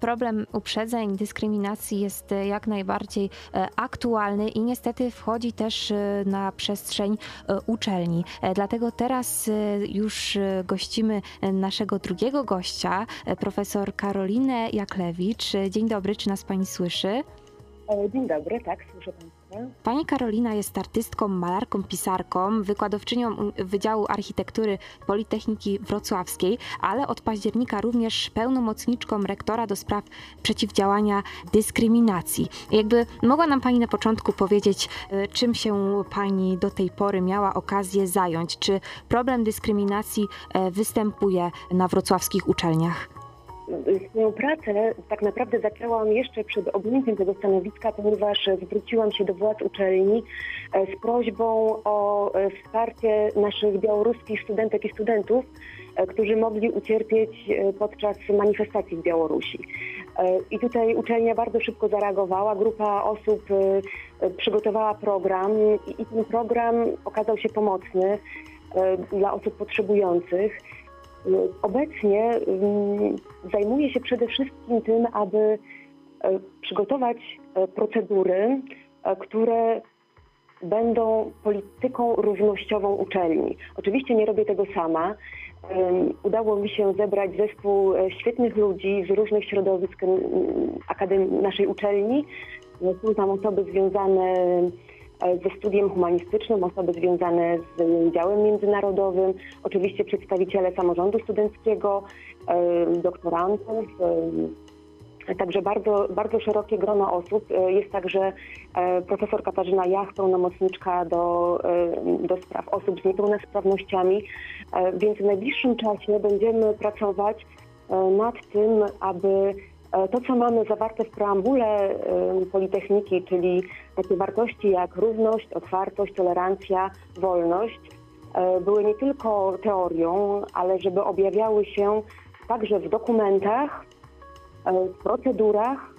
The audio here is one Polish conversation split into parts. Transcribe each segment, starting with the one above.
problem uprzedzeń, dyskryminacji jest e, jak najbardziej e, aktualny i niestety wchodzi też e, na przestrzeń uczelni. Dlatego teraz już gościmy naszego drugiego gościa, profesor Karolinę Jaklewicz. Dzień dobry, czy nas pani słyszy? E, Dzień dobry, tak, słyszę Państwa. Pani Karolina jest artystką, malarką, pisarką, wykładowczynią Wydziału Architektury Politechniki Wrocławskiej, ale od października również pełnomocniczką rektora do spraw przeciwdziałania dyskryminacji. Jakby mogła nam Pani na początku powiedzieć, y, czym się Pani do tej pory miała okazję zająć? Czy problem dyskryminacji e, występuje na wrocławskich uczelniach? Swoją pracę tak naprawdę zaczęłam jeszcze przed objęciem tego stanowiska, ponieważ zwróciłam się do władz uczelni e, z prośbą o e, wsparcie naszych białoruskich studentek i studentów, e, którzy mogli ucierpieć podczas manifestacji w Białorusi. I tutaj uczelnia bardzo szybko zareagowała. Grupa osób przygotowała program i ten program okazał się pomocny dla osób potrzebujących. Obecnie mm, zajmuję się przede wszystkim tym, aby e, przygotować procedury, które będą polityką równościową uczelni. Oczywiście nie robię tego sama. Udało mi się zebrać zespół świetnych ludzi z różnych środowisk naszej uczelni. Są tam osoby związane e, ze studiem humanistycznym, osoby związane z działem międzynarodowym, oczywiście przedstawiciele samorządu studenckiego, e, doktorantów, e, także bardzo, bardzo szerokie grono osób. E, Jest także e, profesor Katarzyna Jach, pełnomocniczka do, e, do spraw osób z niepełnosprawnościami, E, więc w najbliższym czasie będziemy pracować e, nad tym, aby e, to, co mamy zawarte w preambule e, Politechniki, czyli takie wartości jak równość, otwartość, tolerancja, wolność, e, były nie tylko teorią, ale żeby objawiały się także w dokumentach, e, w procedurach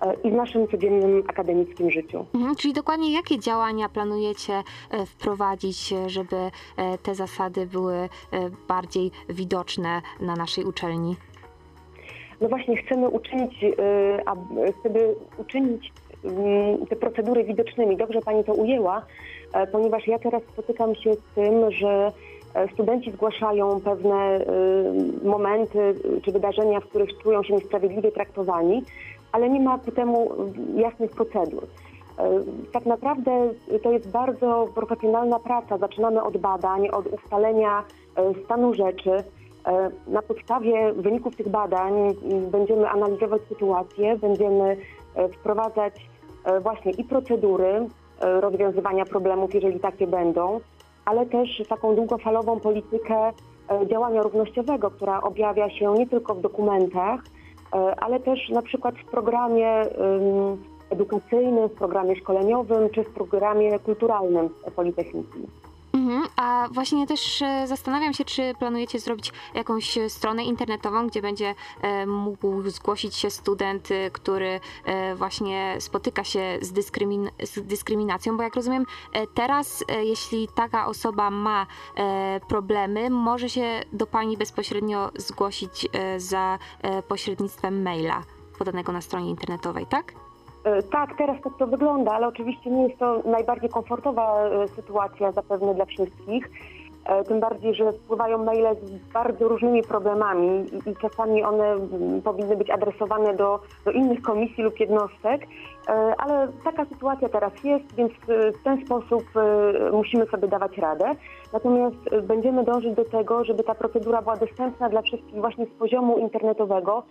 e, i w naszym codziennym akademickim życiu. Mhm, czyli dokładnie jakie działania planujecie e, wprowadzić, e, żeby e, te zasady były e, bardziej widoczne na naszej uczelni? No właśnie chcemy uczynić, y, uczynić mm, te procedury widocznymi. Dobrze Pani to ujęła, e, ponieważ ja teraz spotykam się z tym, że e, studenci zgłaszają pewne y, momenty y, czy wydarzenia, w których czują się niesprawiedliwie traktowani, ale nie ma ku temu jasnych procedur. E, Tak naprawdę to jest bardzo profesjonalna praca. Zaczynamy od badań, od ustalenia stanu rzeczy. E, Na podstawie wyników tych badań będziemy analizować sytuację, będziemy e, wprowadzać e, właśnie i procedury rozwiązywania problemów, jeżeli takie będą, ale też taką długofalową politykę działania równościowego, która objawia się nie tylko w dokumentach, ale też na przykład w programie edukacyjnym, w programie szkoleniowym czy w programie kulturalnym Politechniki. Mhm, a właśnie też e, zastanawiam się, czy planujecie zrobić jakąś e, stronę internetową, gdzie będzie e, mógł zgłosić się student, który właśnie spotyka się z, dyskrymin- z dyskryminacją, bo jak rozumiem, teraz jeśli taka osoba ma problemy, może się do Pani bezpośrednio zgłosić za pośrednictwem maila podanego na stronie internetowej, tak? E, Tak, teraz tak to wygląda, ale oczywiście nie jest to najbardziej komfortowa e, sytuacja zapewne dla wszystkich. E, Tym bardziej, że wpływają maile z bardzo różnymi problemami i, czasami one mm, powinny być adresowane do, do innych komisji lub jednostek, ale taka sytuacja teraz jest, więc w ten sposób musimy sobie dawać radę. Natomiast będziemy dążyć do tego, żeby ta procedura była dostępna dla wszystkich właśnie z poziomu internetowego.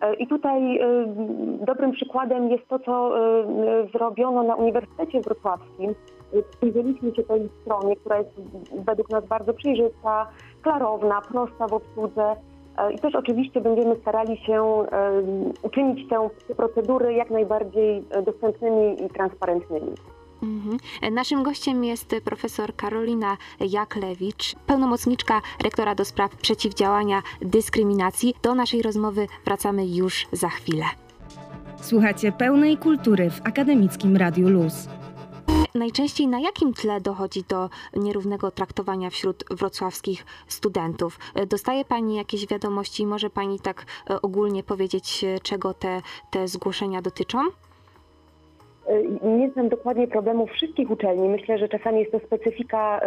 E, I tutaj e, dobrym przykładem jest to, co e, zrobiono na Uniwersytecie Wrocławskim. Przyjrzeliśmy się tej stronie, która jest według nas bardzo przejrzysta, klarowna, prosta w obsłudze. I też oczywiście będziemy starali się uczynić te procedury jak najbardziej dostępnymi i transparentnymi. Mhm. Naszym gościem jest profesor Karolina Jaklewicz, pełnomocniczka rektora do spraw przeciwdziałania dyskryminacji. Do naszej rozmowy wracamy już za chwilę. Słuchacie pełnej kultury w akademickim Radiu Luz. najczęściej na jakim tle dochodzi do nierównego traktowania wśród wrocławskich studentów? Dostaje Pani jakieś wiadomości? Może Pani tak e, ogólnie powiedzieć, e, czego te, te zgłoszenia dotyczą? Y, Nie znam dokładnie problemów wszystkich uczelni. Myślę, że czasami jest to specyfika y,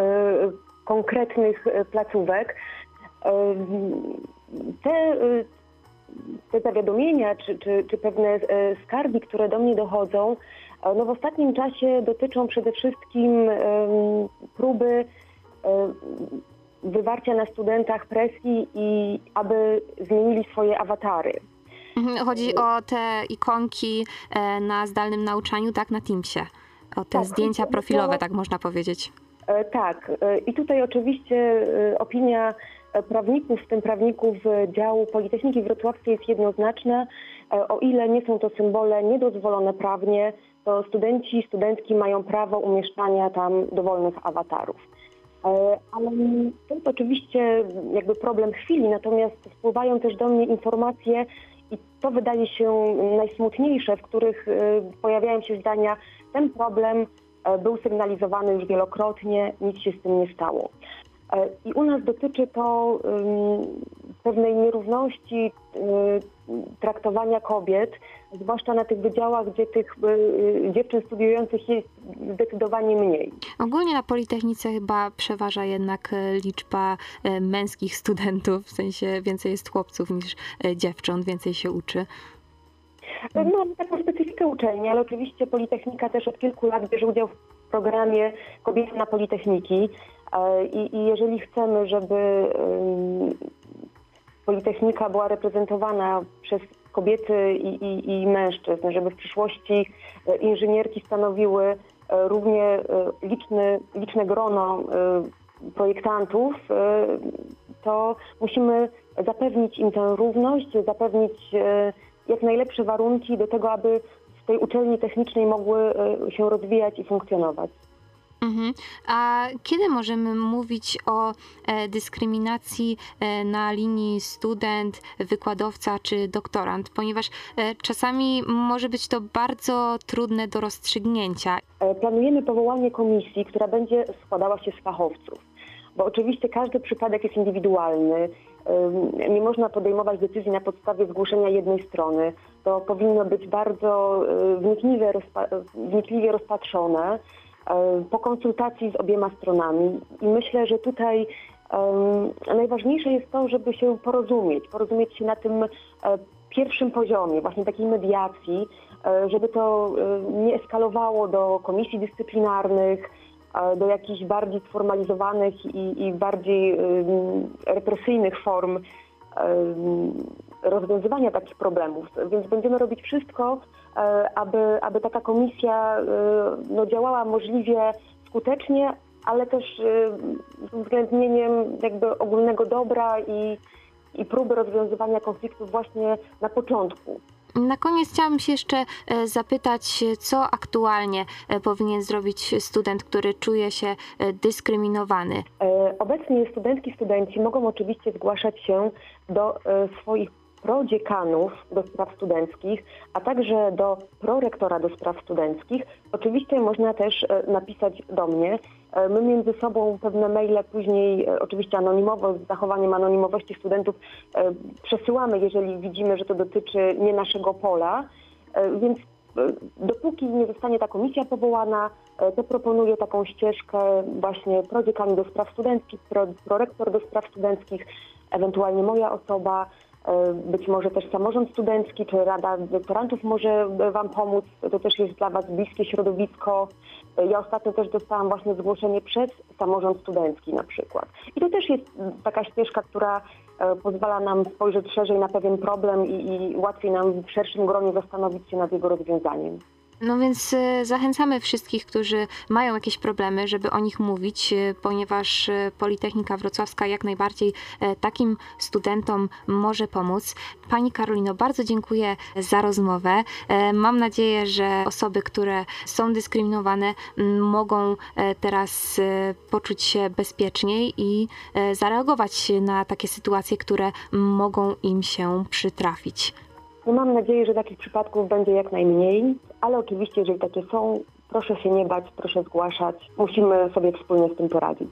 konkretnych y, placówek. Te, te zawiadomienia czy, czy, czy pewne skargi, które do mnie dochodzą, no w ostatnim czasie dotyczą przede wszystkim próby wywarcia na studentach presji i aby zmienili swoje awatary. Mhm, Chodzi o te ikonki e, na zdalnym nauczaniu, tak, na Teamsie. O te Tak, zdjęcia profilowe, tak można powiedzieć. E, Tak. E, I tutaj oczywiście opinia prawników, w tym prawników działu Politechniki Wrocławskiej jest jednoznaczna. O ile nie są to symbole niedozwolone prawnie, to studenci, studentki mają prawo umieszczania tam dowolnych awatarów. Ale to jest oczywiście jakby problem chwili, natomiast wpływają też do mnie informacje i to wydaje się najsmutniejsze, w których e, pojawiają się zdania, ten problem e, był sygnalizowany już wielokrotnie, nic się z tym nie stało. E, I u nas dotyczy to pewnej nierówności y, traktowania kobiet, zwłaszcza na tych wydziałach, gdzie tych y, y, dziewczyn studiujących jest zdecydowanie mniej. Ogólnie na Politechnice chyba przeważa jednak e, liczba męskich studentów, w sensie więcej jest chłopców niż dziewcząt, więcej się uczy. No, mamy taką specyfikę uczelni, ale oczywiście Politechnika też od kilku lat bierze udział w programie Kobiety na Politechniki E, i, i jeżeli chcemy, żeby Politechnika była reprezentowana przez kobiety i, i, i mężczyzn, żeby w przyszłości e, inżynierki stanowiły e, równie e, liczny, liczne grono projektantów, to musimy zapewnić im tę równość, zapewnić jak najlepsze warunki do tego, aby w tej uczelni technicznej mogły się rozwijać i funkcjonować. Mhm. A kiedy możemy mówić o e, dyskryminacji e, na linii student, wykładowca czy doktorant? Ponieważ e, czasami może być to bardzo trudne do rozstrzygnięcia. Planujemy powołanie komisji, która będzie składała się z fachowców, bo oczywiście każdy przypadek jest indywidualny. Nie można podejmować decyzji na podstawie zgłoszenia jednej strony. To powinno być bardzo y, wnikliwie, rozpa- wnikliwie rozpatrzone po konsultacji z obiema stronami. I myślę, że tutaj najważniejsze jest to, żeby się porozumieć, porozumieć się na tym e, pierwszym poziomie, właśnie takiej mediacji, e, żeby to e, nie eskalowało do komisji dyscyplinarnych, e, do jakichś bardziej sformalizowanych i, i bardziej represyjnych form rozwiązywania takich problemów. Więc będziemy robić wszystko, e, aby, aby taka komisja e, no, działała możliwie skutecznie, ale też e, z uwzględnieniem jakby ogólnego dobra i, i próby rozwiązywania konfliktów właśnie na początku. Na koniec chciałam się jeszcze zapytać, co aktualnie powinien zrobić student, który czuje się dyskryminowany. Obecnie studentki, studenci mogą oczywiście zgłaszać się do swoich prodziekanów do spraw studenckich, a także do prorektora do spraw studenckich. Oczywiście można też e, napisać do mnie. E, My między sobą pewne maile później, e, oczywiście anonimowo, z zachowaniem anonimowości studentów, przesyłamy, jeżeli widzimy, że to dotyczy nie naszego pola. Więc dopóki nie zostanie ta komisja powołana, to proponuję taką ścieżkę właśnie prodziekami do spraw studenckich, pro, prorektor do spraw studenckich, ewentualnie moja osoba, być może też samorząd studencki, czy Rada Doktorantów może e, Wam pomóc. To też jest dla Was bliskie środowisko. E, Ja ostatnio też dostałam właśnie zgłoszenie przez samorząd studencki na przykład. I to też jest taka ścieżka, która e, pozwala nam spojrzeć szerzej na pewien problem i, i łatwiej nam w szerszym gronie zastanowić się nad jego rozwiązaniem. No więc e, zachęcamy wszystkich, którzy mają jakieś problemy, żeby o nich mówić, e, ponieważ e, Politechnika Wrocławska jak najbardziej takim studentom może pomóc. Pani Karolino, bardzo dziękuję za rozmowę. Mam nadzieję, że osoby, które są dyskryminowane, mogą teraz poczuć się bezpieczniej i zareagować na takie sytuacje, które mogą im się przytrafić. No mam nadzieję, że takich przypadków będzie jak najmniej, ale oczywiście, jeżeli takie są, Proszę się nie bać, proszę zgłaszać. Musimy sobie wspólnie z tym poradzić.